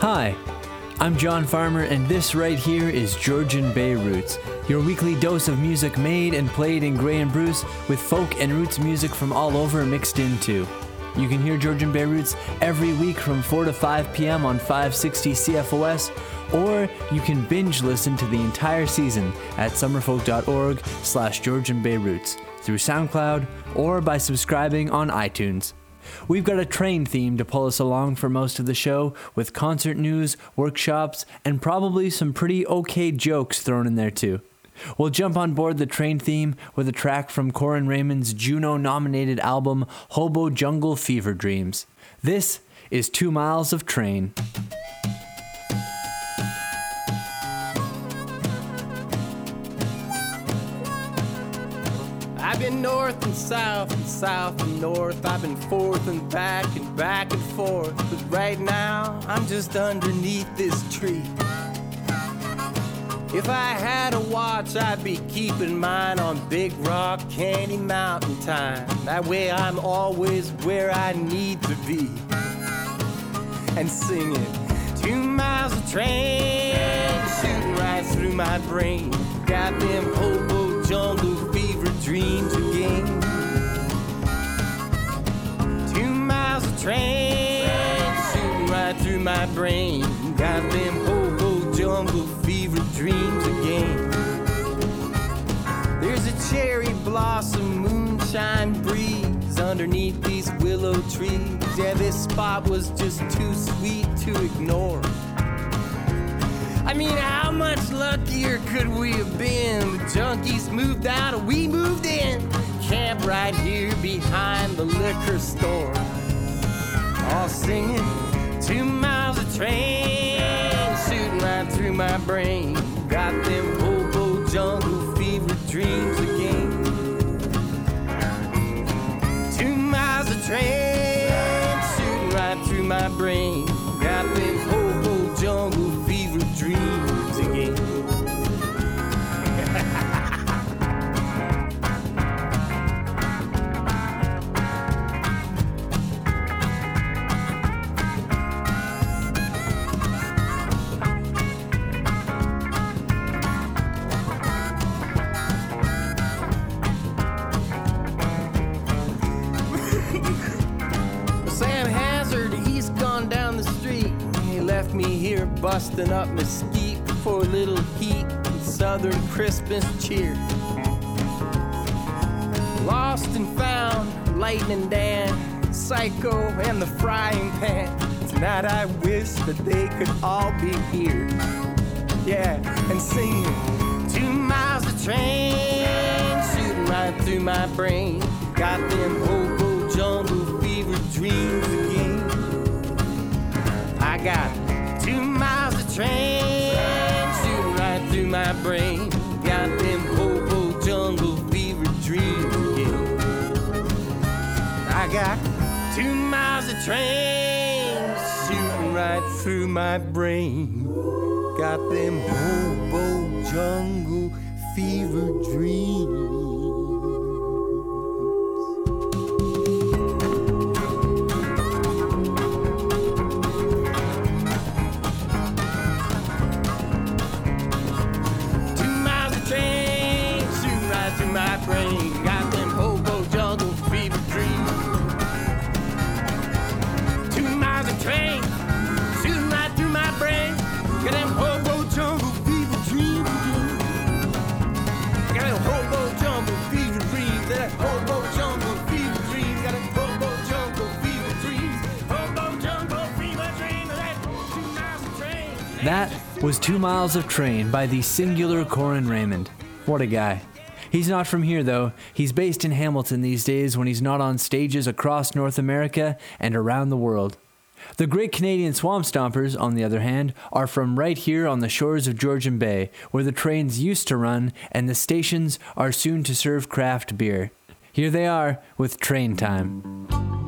Hi, I'm John Farmer, and this right here is Georgian Bay Roots, your weekly dose of music made and played in Grey and Bruce with folk and roots music from all over mixed into. You can hear Georgian Bay Roots every week from 4 to 5 p.m. on 560 CFOS, or you can binge listen to the entire season at summerfolk.org slash Georgian Bay Roots through SoundCloud or by subscribing on iTunes. We've got a train theme to pull us along for most of the show, with concert news, workshops, and probably some pretty okay jokes thrown in there too. We'll jump on board the train theme with a track from Corin Raymond's Juno nominated album Hobo Jungle Fever Dreams. This is Two Miles of Train. I've been north and south and south and north. I've been forth and back and back and forth. But right now, I'm just underneath this tree. If I had a watch, I'd be keeping mine on Big Rock Candy Mountain time. That way, I'm always where I need to be. And singing two miles of train shooting right through my brain. Them hobo jungle dreams again. Two miles of train shooting right through my brain. Got them hobo jungle fever dreams again. There's a cherry blossom moonshine breeze underneath these willow trees. Yeah, this spot was just too sweet to ignore. I mean, how much luckier could we have been? The junkies moved out, and we moved in. Camp right here behind the liquor store. All singing two miles of train shooting right through my brain. Got them hobo jungle fever dreams again. Two miles of train busting up mesquite for a little heat and southern Christmas cheer. Lost and found, Lightning Dan, Psycho, and the frying pan. Tonight I wish that they could all be here. Yeah, and singing two miles of train shooting right through my brain. Got them hobo jungle fever dreams again. I got train shooting right through my brain. Got them hobo jungle fever dreams again. I got two miles of train shooting right through my brain. Got them hobo jungle fever dreams. Was Two Miles of Train by the singular Corin Raymond. What a guy. He's not from here, though. He's based in Hamilton these days when he's not on stages across North America and around the world. The great Canadian Swamp Stompers, on the other hand, are from right here on the shores of Georgian Bay, where the trains used to run and the stations are soon to serve craft beer. Here they are with Train Time.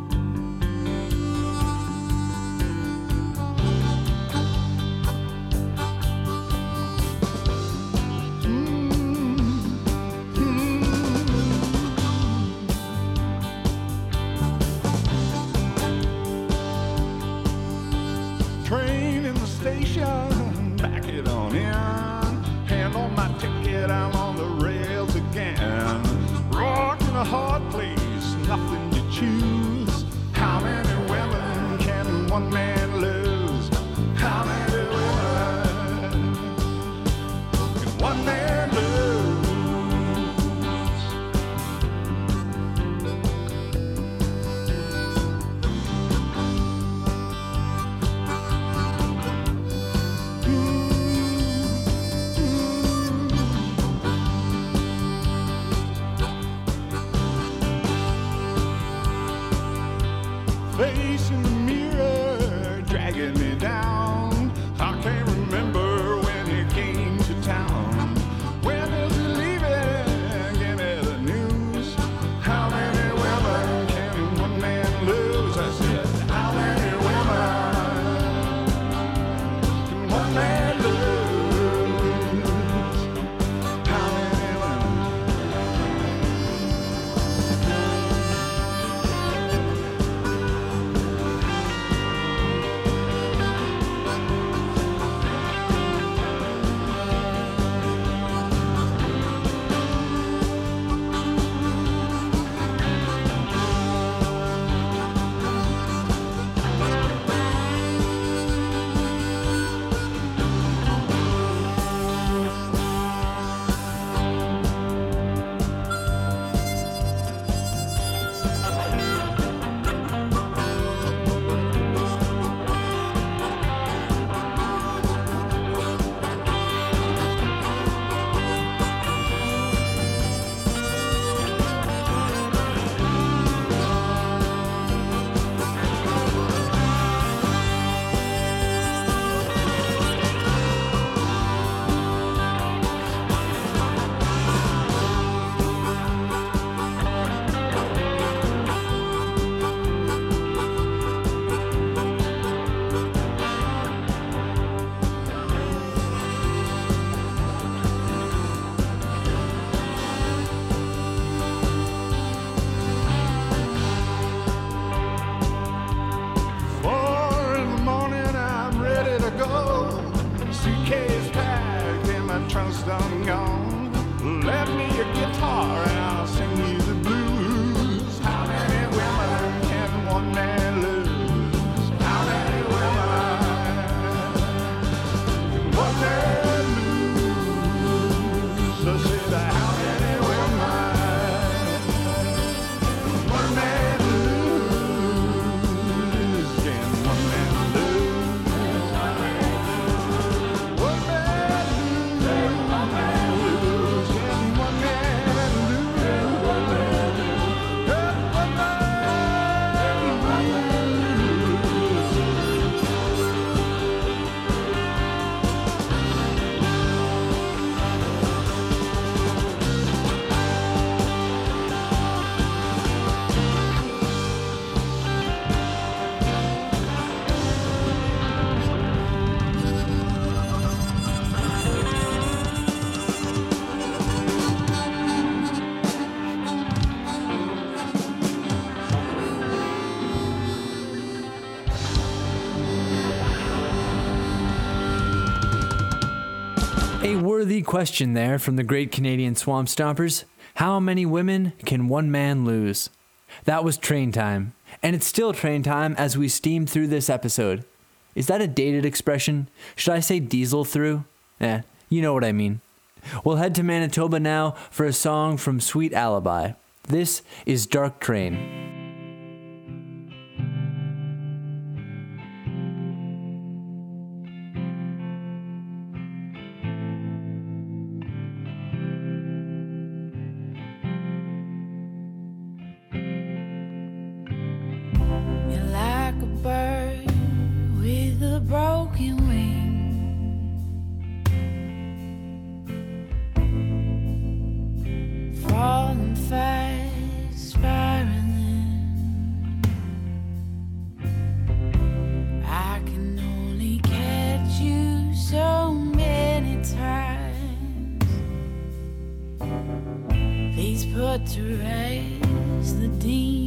Trunk's done gone. Let me a guitar question there from the great Canadian Swamp Stompers. How many women can one man lose? That was train time, and it's still train time as we steam through this episode. Is that a dated expression? Should I say diesel through? Eh, you know what I mean. We'll head to Manitoba now for a song from Sweet Alibi. This is Dark Train. Broken wing. Falling fast, spiraling. I can only catch you so many times. Please put to rest the demons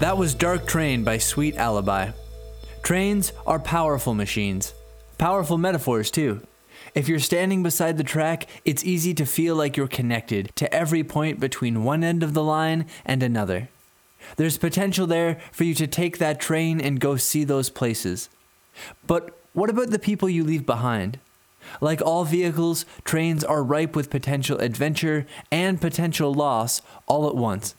That was Dark Train by Sweet Alibi. Trains are powerful machines. Powerful metaphors, too. If you're standing beside the track, it's easy to feel like you're connected to every point between one end of the line and another. There's potential there for you to take that train and go see those places. But what about the people you leave behind? Like all vehicles, trains are ripe with potential adventure and potential loss all at once.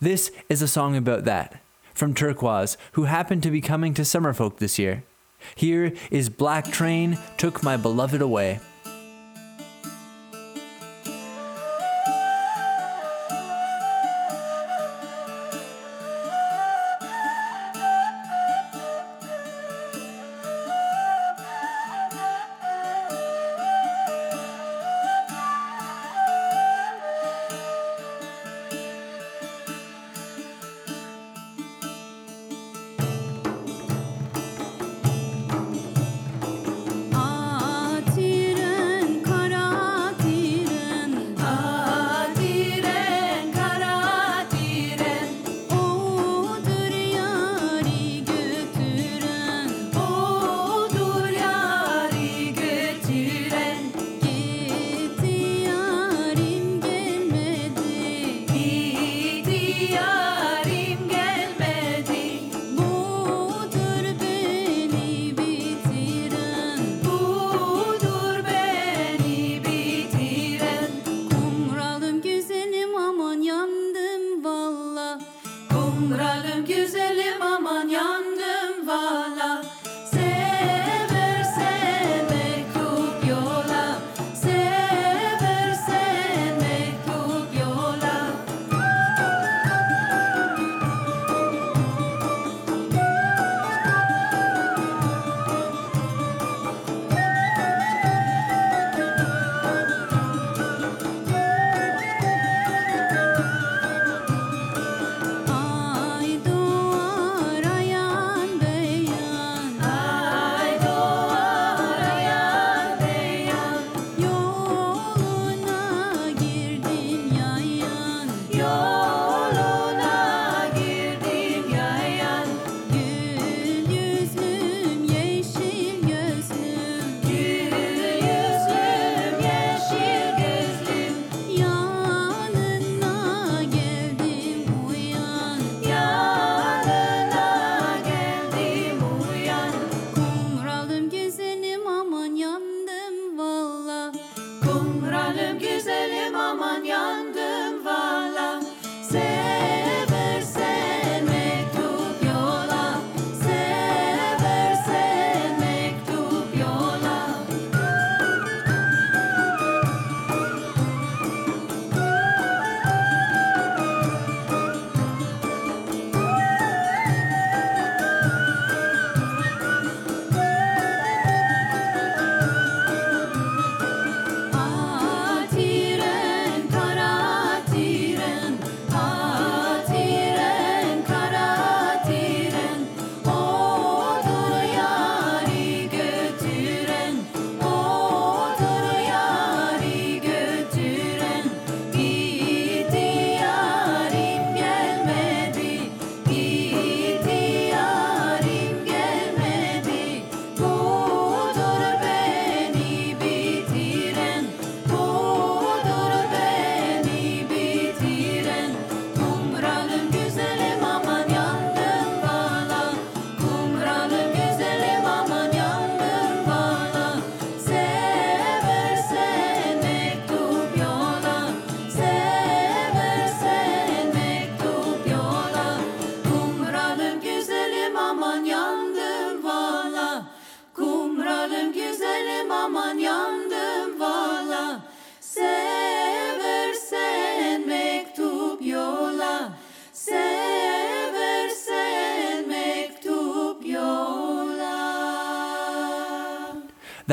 This is a song about that, from Turquoise, who happened to be coming to Summerfolk this year. Here is Black Train Took My Beloved Away.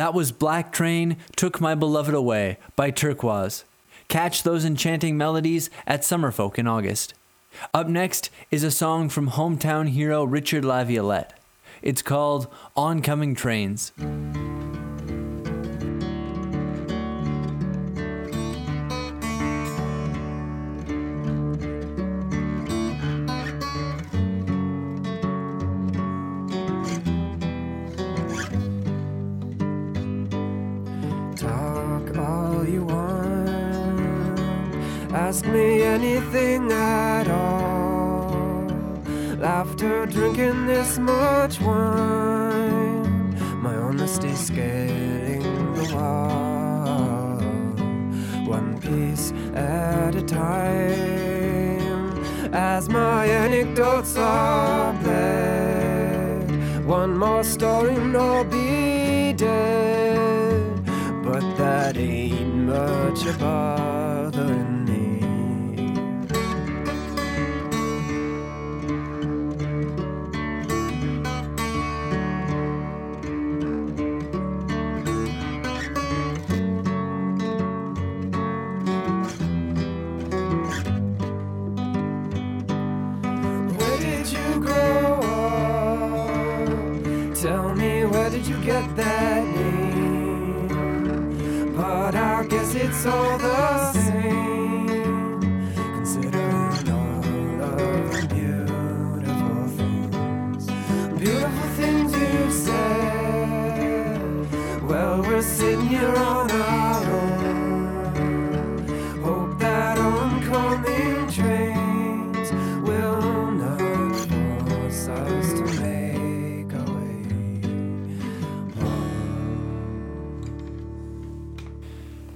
That was Black Train Took My Beloved Away by Turquoise. Catch those enchanting melodies at Summerfolk in August. Up next is a song from hometown hero Richard Laviolette. It's called Oncoming Trains. Anything at all. Laughter, drinking this much wine. My honesty's scaling the wall. One piece at a time. As my anecdotes are bled. One more story and I'll be dead. But that ain't much of did that name? But I guess it's all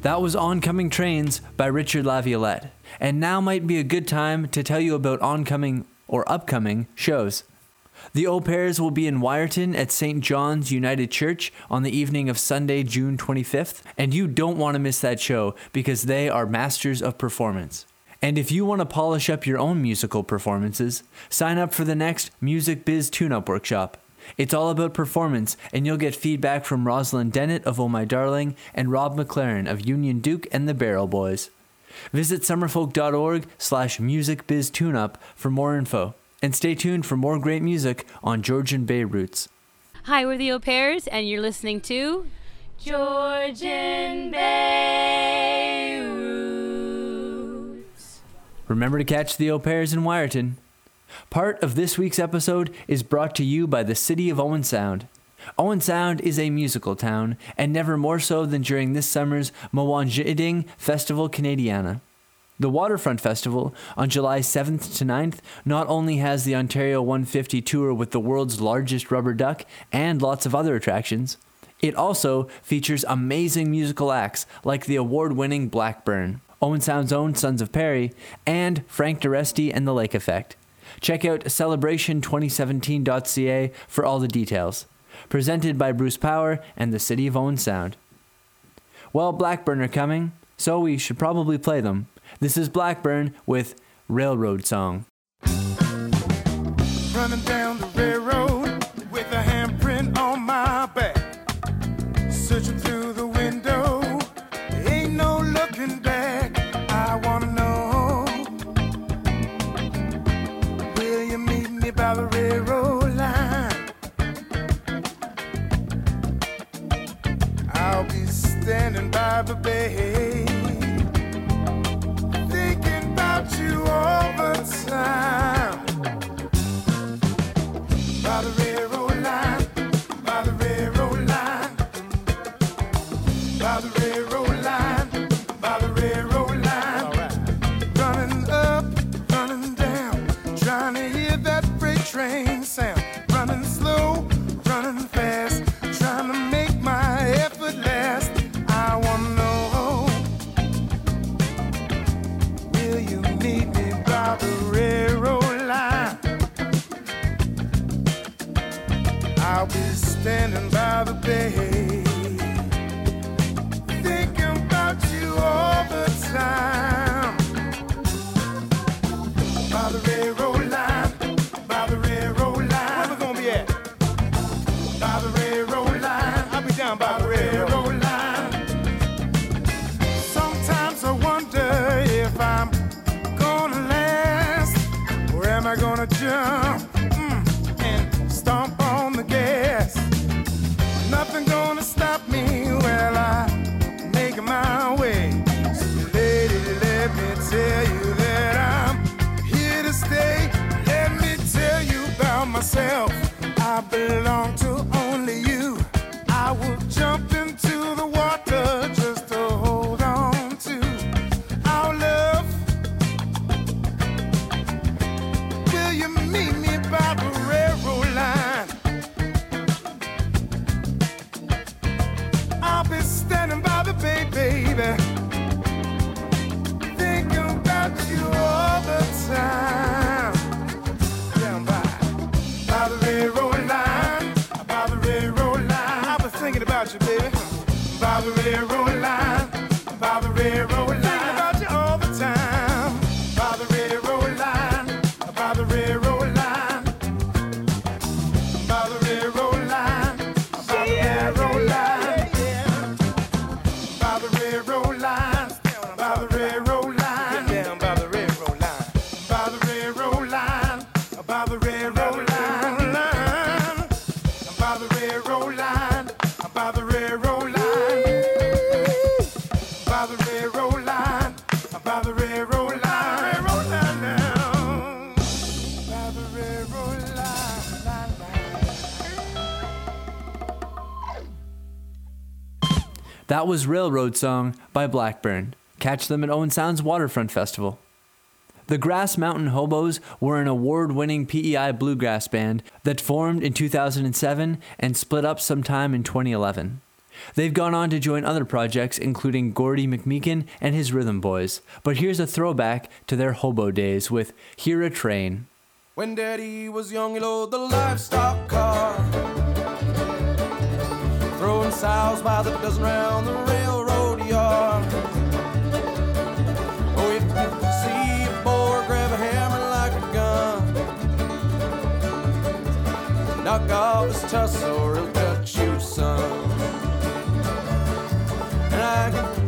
That was Oncoming Trains by Richard Laviolette. And now might be a good time to tell you about oncoming or upcoming shows. The O'Pears will be in Wiarton at St. John's United Church on the evening of Sunday, June 25th, and you don't want to miss that show because they are masters of performance. And if you want to polish up your own musical performances, sign up for the next Music Biz Tune Up Workshop. It's all about performance, and you'll get feedback from Rosalyn Dennett of Oh My Darling and Rob McLaren of Union Duke and the Barrel Boys. Visit summerfolk.org slash musicbiztuneup for more info. And stay tuned for more great music on Georgian Bay Roots. Hi, we're the O'Pears, and you're listening to Georgian Bay Roots. Remember to catch the O'Pears in Wiarton. Part of this week's episode is brought to you by the City of Owen Sound. Owen Sound is a musical town, and never more so than during this summer's Mwanjiding Festival Canadiana. The Waterfront Festival, on July 7th to 9th, not only has the Ontario 150 tour with the world's largest rubber duck and lots of other attractions, it also features amazing musical acts like the award winning Blackburn, Owen Sound's own Sons of Perry, and Frank Duresti and the Lake Effect. Check out celebration2017.ca for all the details. Presented by Bruce Power and the City of Owen Sound. Well, Blackburn are coming, so we should probably play them. This is Blackburn with Railroad Song. running down the That was Railroad Song by Blackburn. Catch them at Owen Sound's Waterfront Festival. The Grass Mountain Hobos were an award winning PEI bluegrass band that formed in 2007 and split up sometime in 2011. They've gone on to join other projects, including Gordie MacKeeman and his Rhythm Boys. But here's a throwback to their hobo days with Hear a Train. When Daddy was young, he loaded the livestock car selling sows by the dozen round the railroad yard. Oh, if you see a boar, grab a hammer like a gun. Knock off his tussle, he'll cut you son. And I can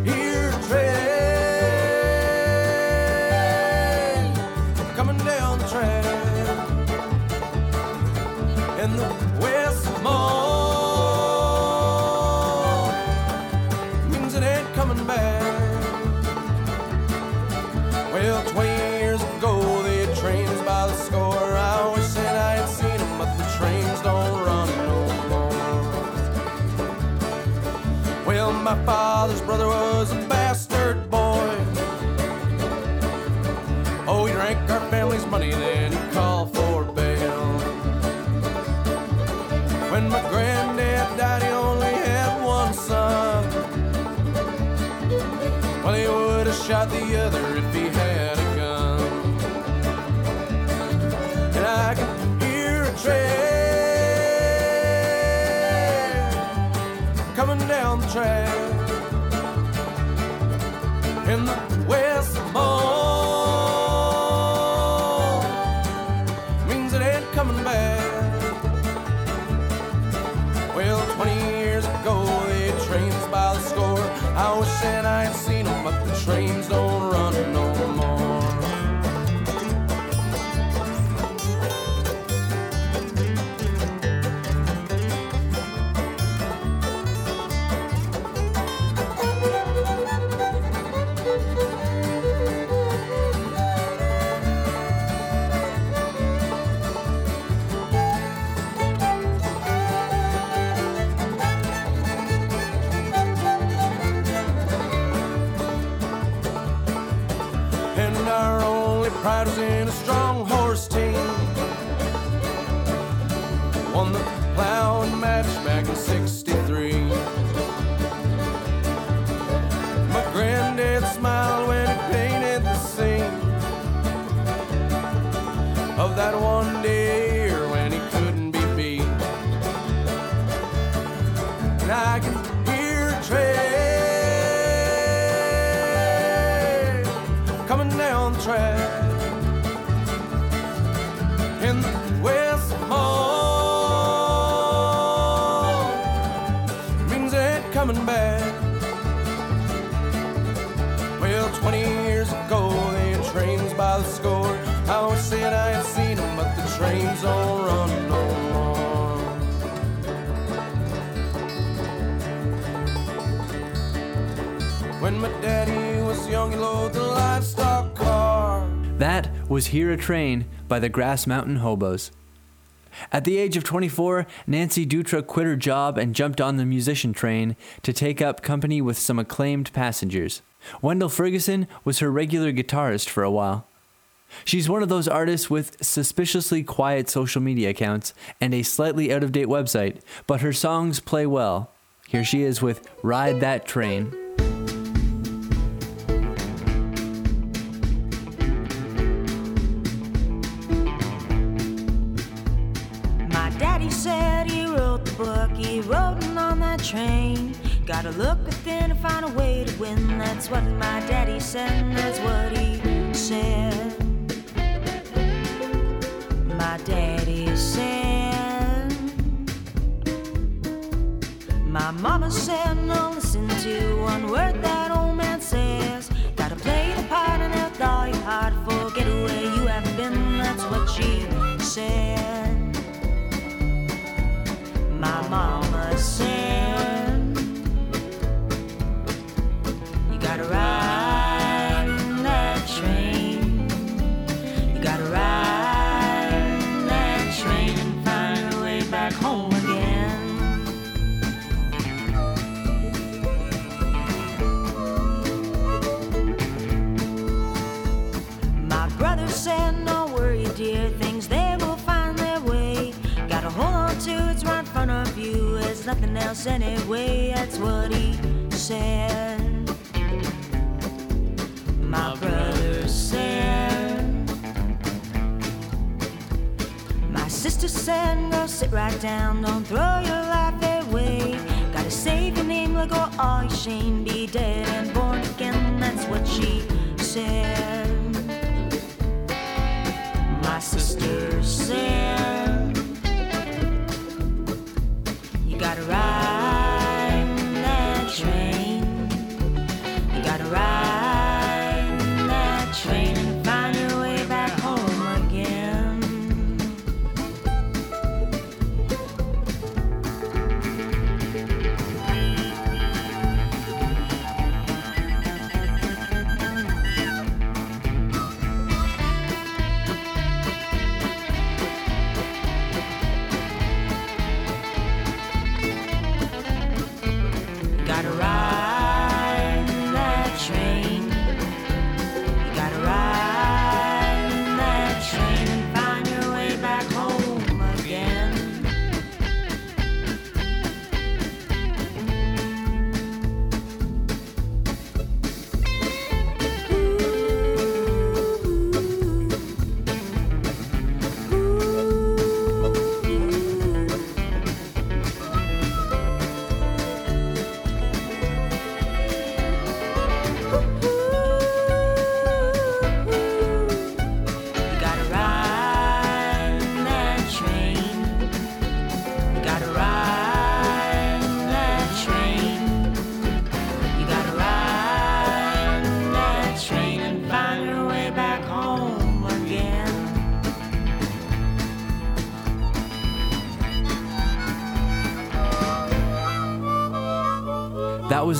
was Hear a Train by the Grass Mountain Hobos. At the age of 24, Nancy Dutra quit her job and jumped on the musician train to take up company with some acclaimed passengers. Wendell Ferguson was her regular guitarist for a while. She's one of those artists with suspiciously quiet social media accounts and a slightly out of date website, but her songs play well. Here she is with Ride That Train. Look within to find a way to win. That's what my daddy said, that's what he said. My daddy said. My mama said, no, listen to one word that old man says. Gotta play the part and act all your heart. Forget where you have been, that's what she said. My mama said, nothing else anyway. That's what he said. My brother said. My sister said, Go sit right down, don't throw your life away. Gotta save your name, let go all your shame, be dead and born again. That's what she said. My sister said,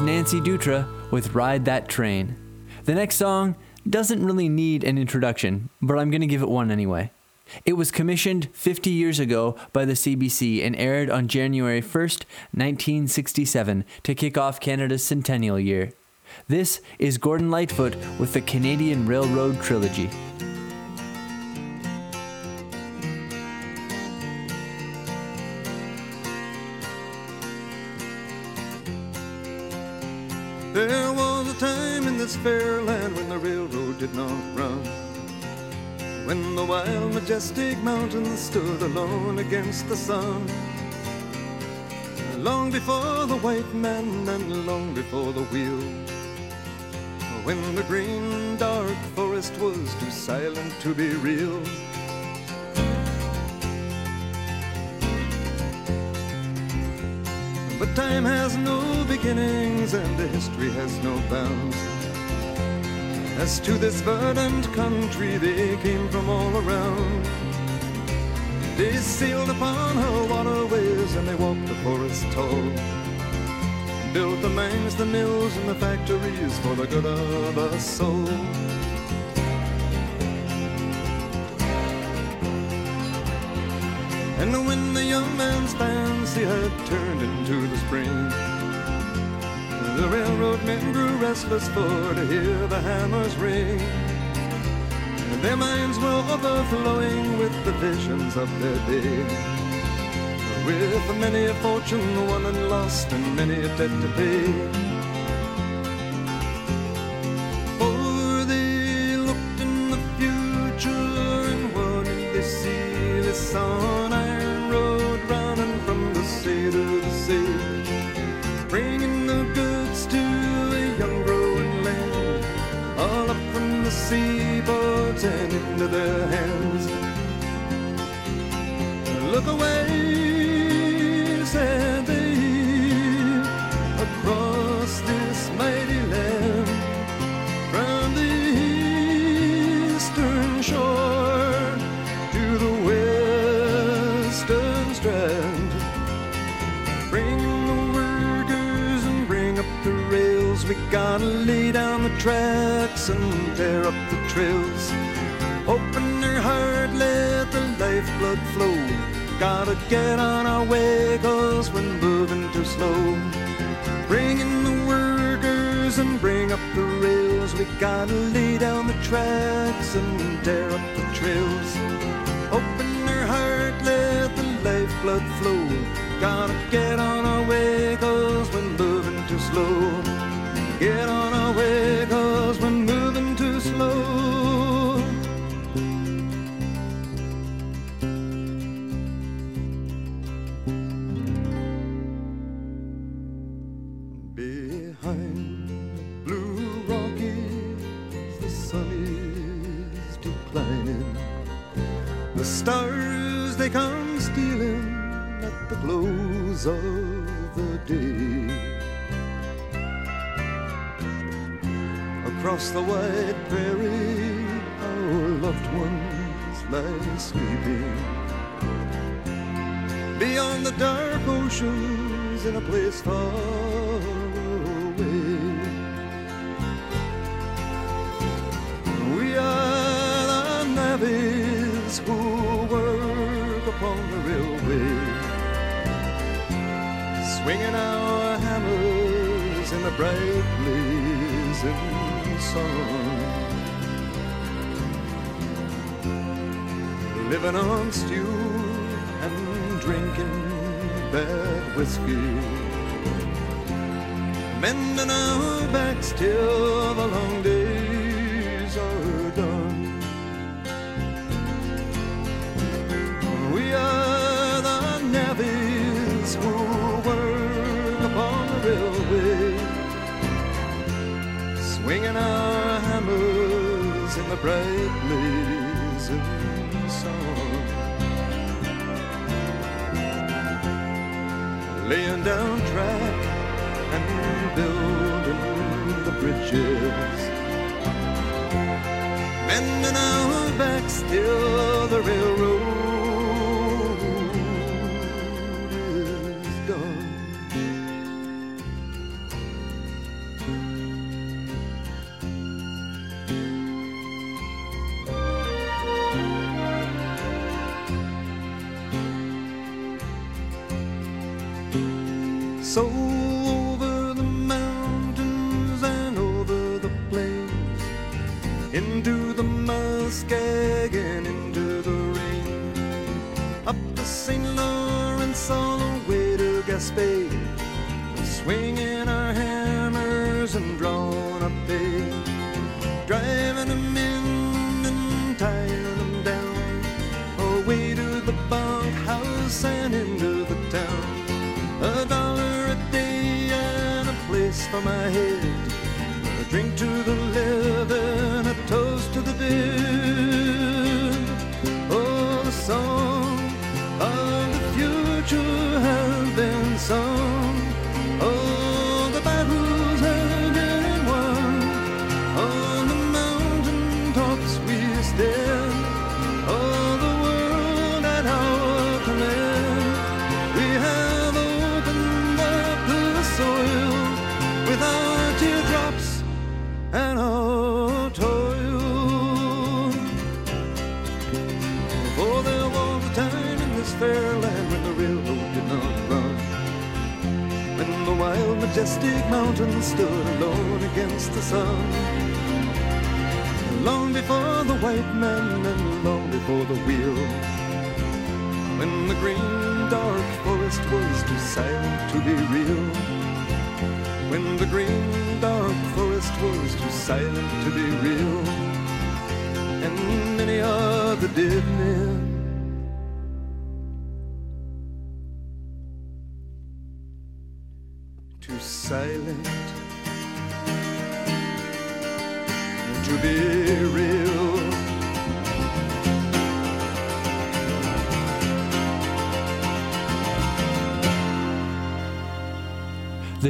Nancy Dutra with Ride That Train. The next song doesn't really need an introduction, but I'm going to give it one anyway. It was commissioned 50 years ago by the CBC and aired on January 1st, 1967, to kick off Canada's centennial year. This is Gordon Lightfoot with the Canadian Railroad Trilogy. This fair land when the railroad did not run. When the wild, majestic mountains stood alone against the sun. Long before the white man and long before the wheel. When the green, dark forest was too silent to be real. But time has no beginnings and history has no bounds. As to this verdant country, they came from all around. They sailed upon her waterways and they walked the forest tall. Built the mines, the mills, and the factories for the good of us all. And when the young man's fancy had turned into the spring, the railroad men grew restless for to hear the hammers ring. And their minds were overflowing with the visions of their day. With many a fortune won and lost, and many a debt to pay. And tear up the trails. Open their heart, let the lifeblood flow. Gotta get on our way, cause we're moving too slow. Bring in the workers and bring up the rails. We gotta lay down the tracks and tear up Living on stew and drinking bad whiskey. Mending our backs till the long days bridges. Bending our backs till the railroad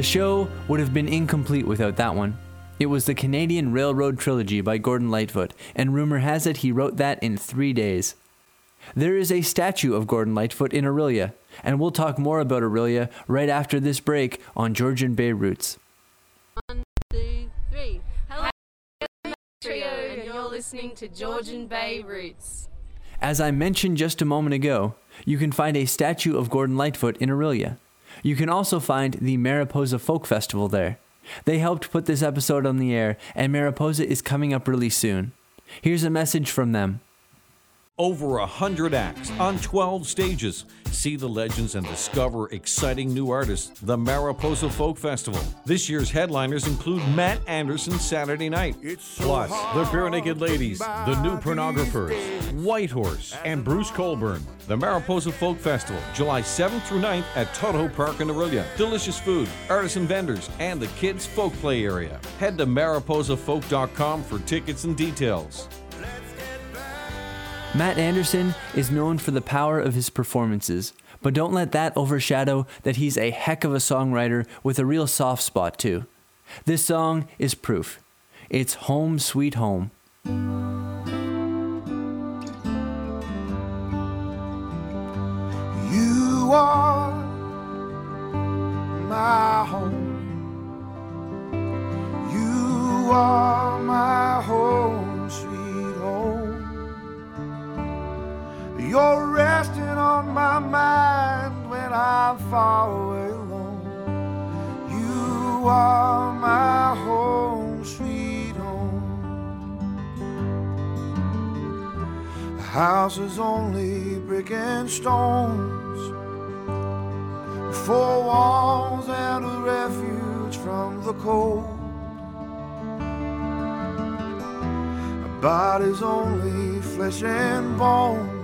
The show would have been incomplete without that one. It was the Canadian Railroad Trilogy by Gordon Lightfoot, and rumor has it he wrote that in three days. There is a statue of Gordon Lightfoot in Orillia, and we'll talk more about Orillia right after this break on Georgian Bay Roots. One, two, three. Hello, Trio, and you're listening to Georgian Bay Roots. As I mentioned just a moment ago, you can find a statue of Gordon Lightfoot in Orillia. You can also find the Mariposa Folk Festival there. They helped put this episode on the air, and Mariposa is coming up really soon. Here's a message from them. Over a hundred acts on 12 stages. See the legends and discover exciting new artists. The Mariposa Folk Festival. This year's headliners include Matt Anderson Saturday night, plus the Barenaked Ladies, the New Pornographers, Whitehorse, and Bruce Cockburn. The Mariposa Folk Festival, July 7th through 9th at Tudhope Park in Orillia. Delicious food, artisan vendors, and the kids' folk play area. Head to mariposafolk.com for tickets and details. Matt Anderson is known for the power of his performances, but don't let that overshadow that he's a heck of a songwriter with a real soft spot, too. This song is proof. It's Home Sweet Home. You are my home. You are my home, sweet home. You're resting on my mind when I'm far away alone. You are my home, sweet home. The house is only brick and stones. Four walls and a refuge from the cold. My body's only flesh and bones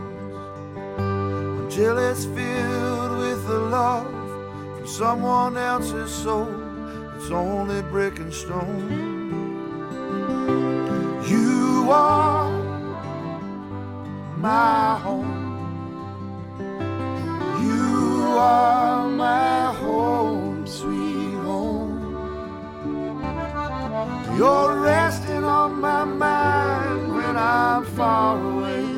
until it's filled with the love from someone else's soul. It's only brick and stone. You are my home. You are my home, sweet home. You're resting on my mind when I'm far away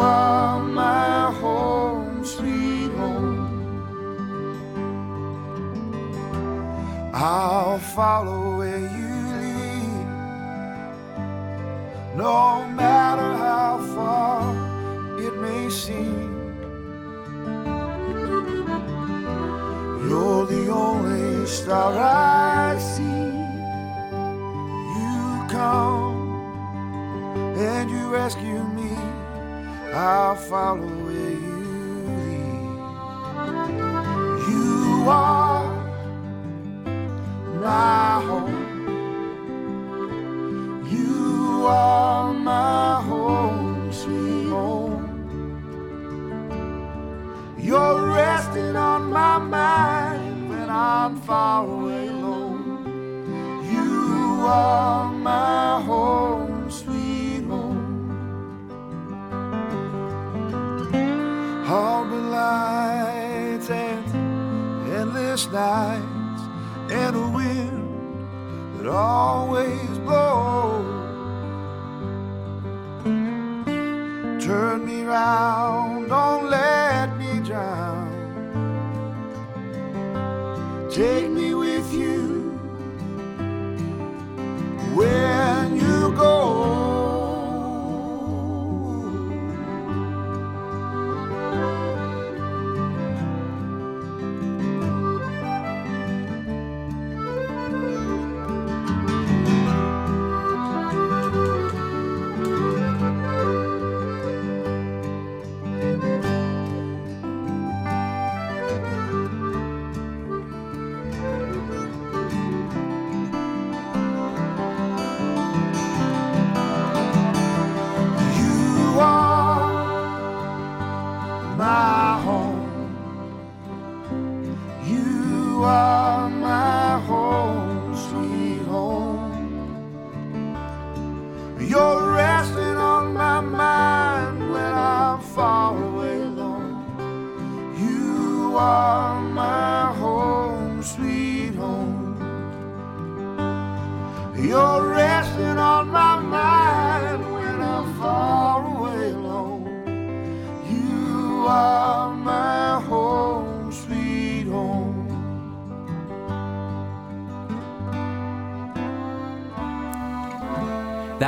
are my home, sweet home. I'll follow where you lead, no matter how far it may seem. You're the only star I see. You come and you rescue me. I'll follow where you lead. You are my home. You are my home, sweet home. You're resting on my mind when I'm far away alone. You are my home, Harbor lights and endless nights and a wind that always blows. Turn me round, don't let me drown. Take me with you when you go.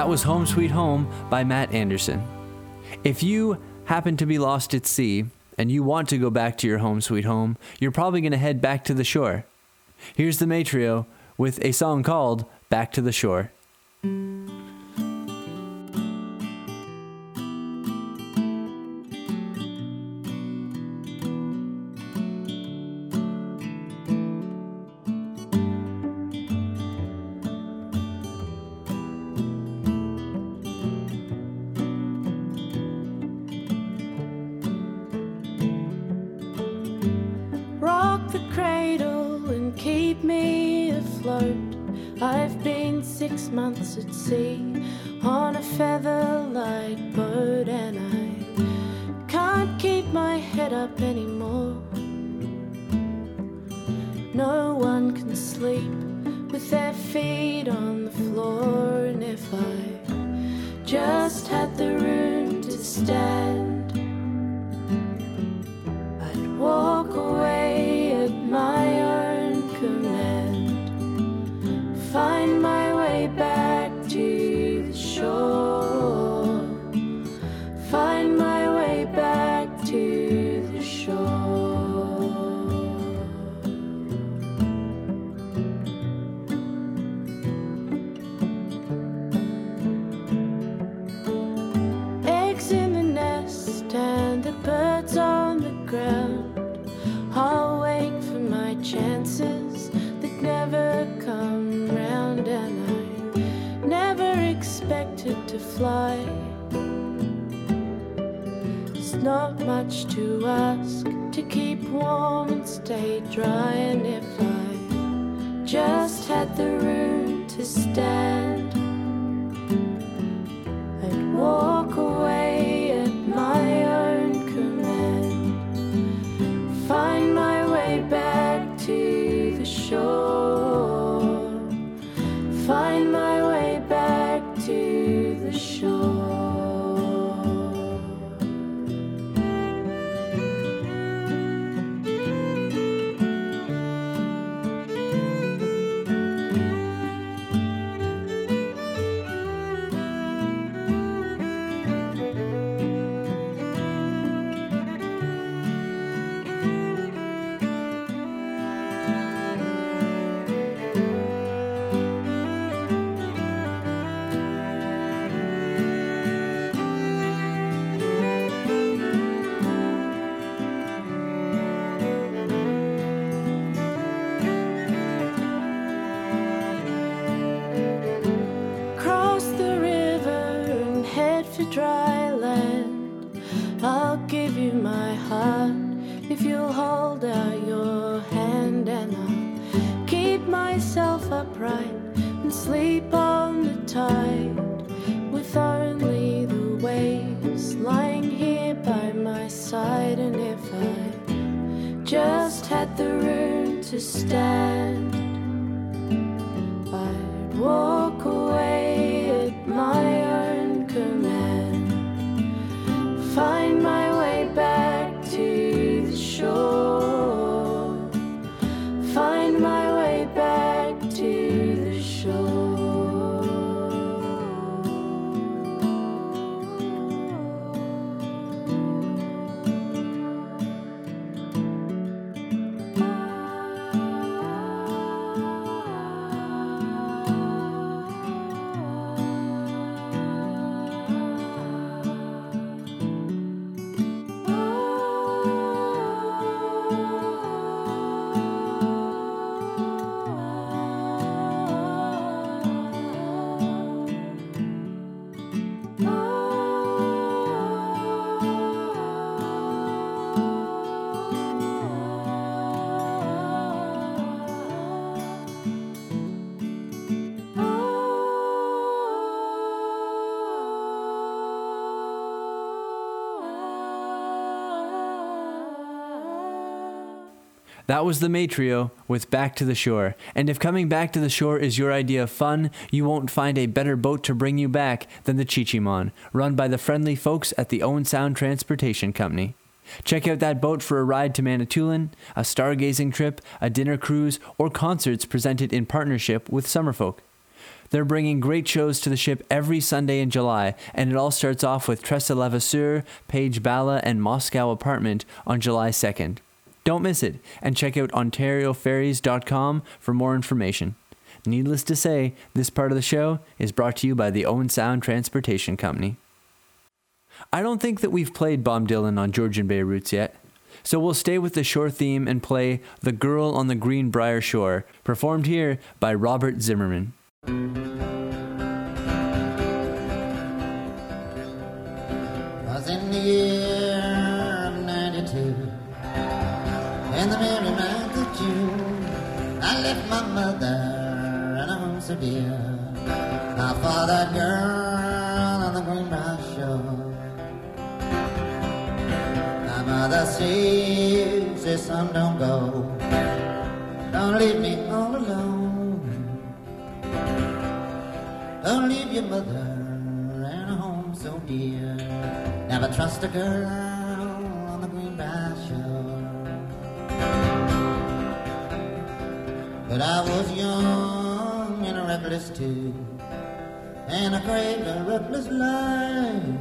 That was Home Sweet Home by Matt Anderson. If you happen to be lost at sea and you want to go back to your home sweet home, you're probably going to head back to the shore. Here's the Matrio with a song called Back to the Shore. Just had the room to stand. Dry land. I'll give you my heart if you'll hold out your hand, and I'll keep myself upright and sleep on the tide with only the waves lying here by my side. And if I just had the room to stand. That was the Matrio with Back to the Shore. And if coming back to the shore is your idea of fun, you won't find a better boat to bring you back than the Chi-Cheemaun, run by the friendly folks at the Owen Sound Transportation Company. Check out that boat for a ride to Manitoulin, a stargazing trip, a dinner cruise, or concerts presented in partnership with Summerfolk. They're bringing great shows to the ship every Sunday in July, and it all starts off with Treasa Levasseur, Paige Bala, and Moscow Apartment on July 2nd. Don't miss it, and check out OntarioFerries.com for more information. Needless to say, this part of the show is brought to you by the Owen Sound Transportation Company. I don't think that we've played Bob Dylan on Georgian Bay Roots yet, so we'll stay with the shore theme and play The Girl on the Green Greenbrier Shore, performed here by Robert Zimmerman. was my mother and a home so dear. I for that girl on the Greenbrier shore. My mother says, says son, don't go. Don't leave me all alone. Don't leave your mother and a home so dear. Never trust a girl on the green shore. But I was young and reckless too, and I craved a reckless life.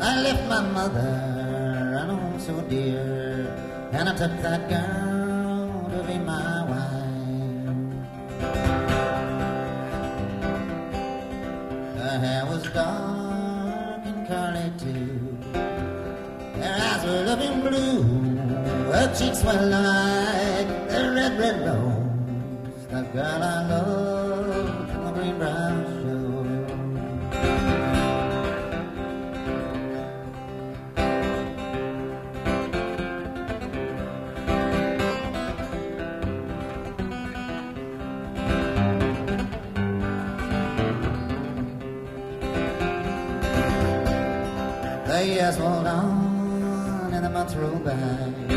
I left my mother and home so dear, and I took that girl to be my wife. Her hair was dark and curly too. Her eyes were looking blue. Her cheeks were the red, red rose. The girl I loved from the Greenbrier shore. The years rolled on and the months rolled by.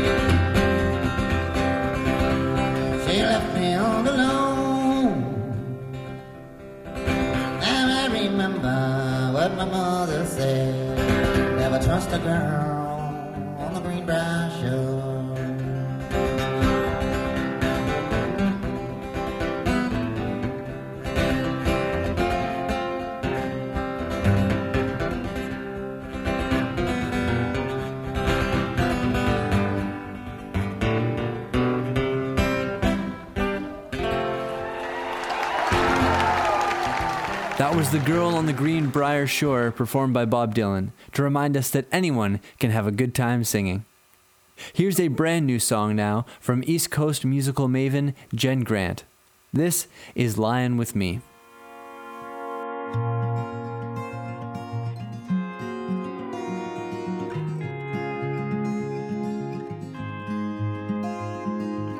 My mother said. Never trust a girl on the Greenbrier shore. Was The Girl on the Greenbrier Shore, performed by Bob Dylan, to remind us that anyone can have a good time singing. Here's a brand new song now from East Coast musical maven Jen Grant. This is Lion with Me.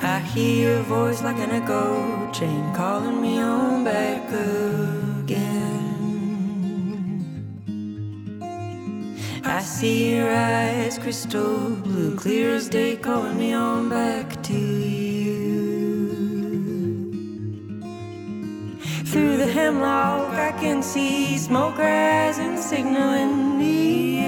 I hear a voice like an echo chain calling me on back again. I see your eyes crystal blue, clear as day, calling me on back to you. Through the hemlock, I can see smoke rising, signaling me.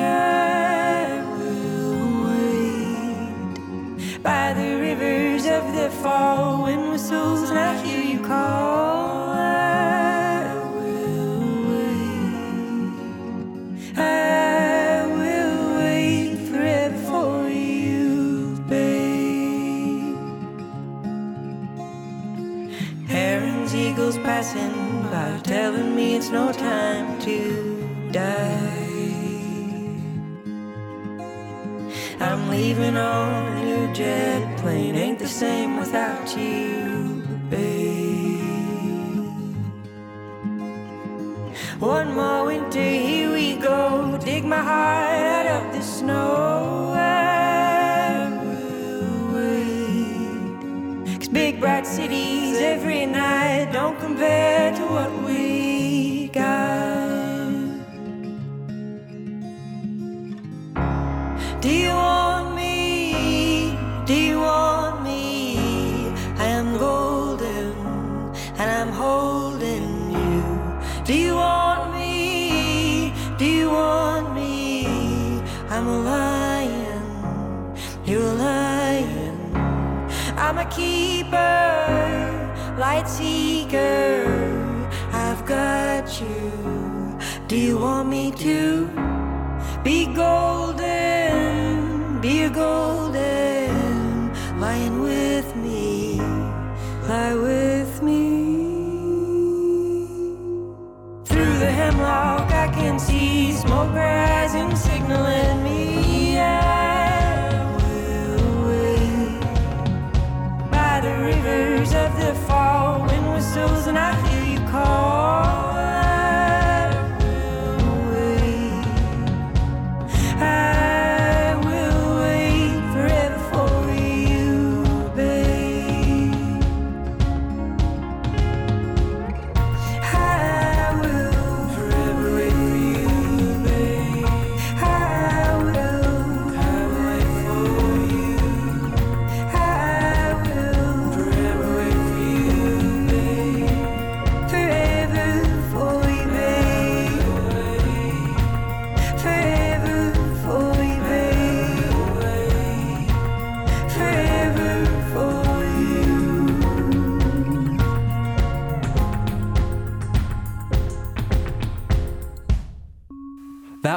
Leaving on a new jet plane. Ain't the same without you,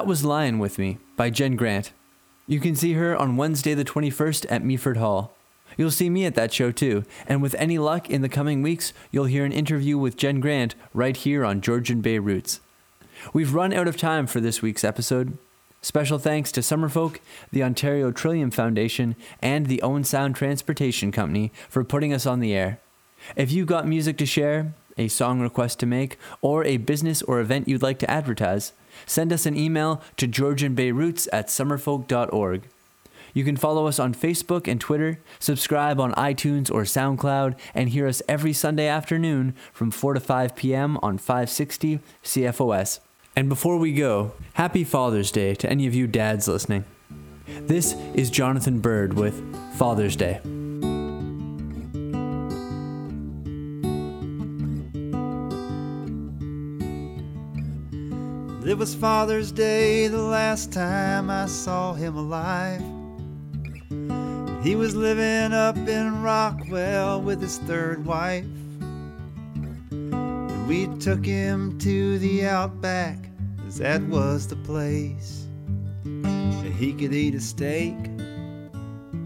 was Lion With Me by Jen Grant. You can see her on Wednesday the 21st at Meaford Hall. You'll see me at that show too, and with any luck in the coming weeks, you'll hear an interview with Jen Grant right here on Georgian Bay Roots. We've run out of time for this week's episode. Special thanks to Summerfolk, the Ontario Trillium Foundation, and the Owen Sound Transportation Company for putting us on the air. If you've got music to share, a song request to make, or a business or event you'd like to advertise, send us an email to georgianbayroots at summerfolk.org. You can follow us on Facebook and Twitter, subscribe on iTunes or SoundCloud, and hear us every Sunday afternoon from 4 to 5 p.m. on 560 CFOS. And before we go, happy Father's Day to any of you dads listening. This is Jonathan Byrd with Father's Day. It was Father's Day the last time I saw him alive. He was living up in Rockwell with his third wife. And we took him to the Outback, as that was the place that he could eat a steak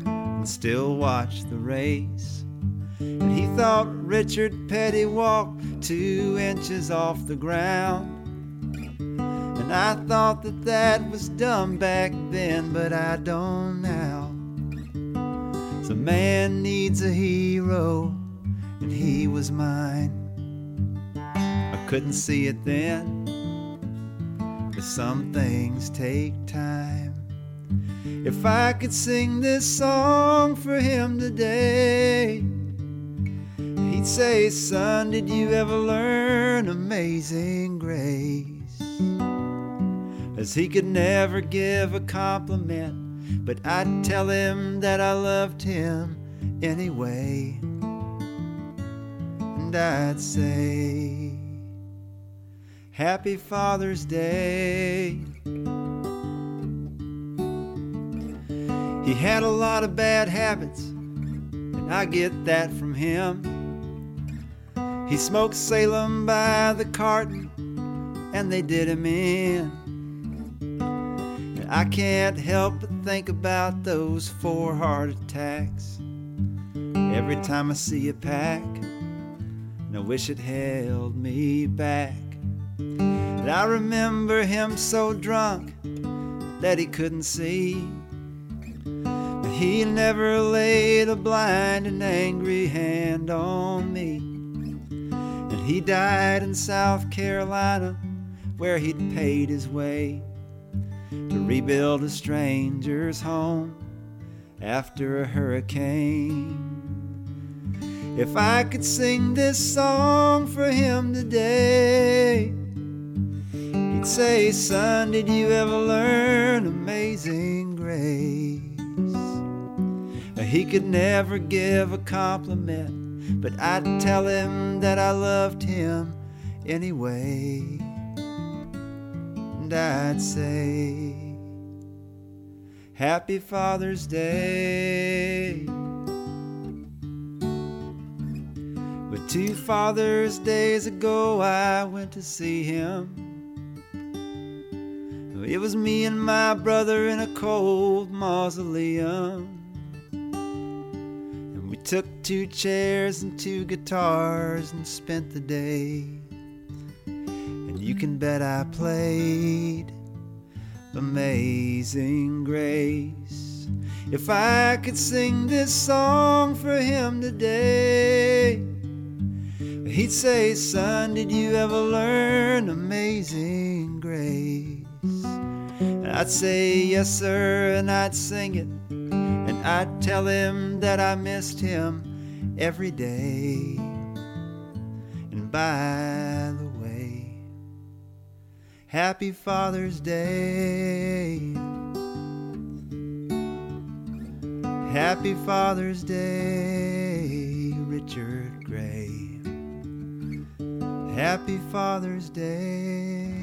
and still watch the race. And he thought Richard Petty walked two inches off the ground. I thought that that was dumb back then, but I don't now. So man needs a hero, and he was mine. I couldn't see it then, but some things take time. If I could sing this song for him today, he'd say, Son, did you ever learn Amazing Grace? As he could never give a compliment, but I'd tell him that I loved him anyway. And I'd say, Happy Father's Day. He had a lot of bad habits, and I get that from him. He smoked Salem by the carton, and they did him in. I can't help but think about those four heart attacks every time I see a pack. And I wish it held me back. I remember him so drunk that he couldn't see. But he never laid a blind and angry hand on me. And he died in South Carolina where he'd paid his way to rebuild a stranger's home after a hurricane. If I could sing this song for him today, he'd say, Son, did you ever learn Amazing Grace? He could never give a compliment, but I'd tell him that I loved him anyway. And I'd say, Happy Father's Day. But Two Father's Days ago, I went to see him. It was me and my brother in a cold mausoleum. And we took two chairs and two guitars and spent the day. You can bet I played Amazing Grace. If I could sing this song for him today, he'd say, Son, did you ever learn Amazing Grace? And I'd say, Yes, sir, and I'd sing it. And I'd tell him that I missed him every day. And by the way, Happy Father's Day. Happy Father's Day, Richard Gray. Happy Father's Day.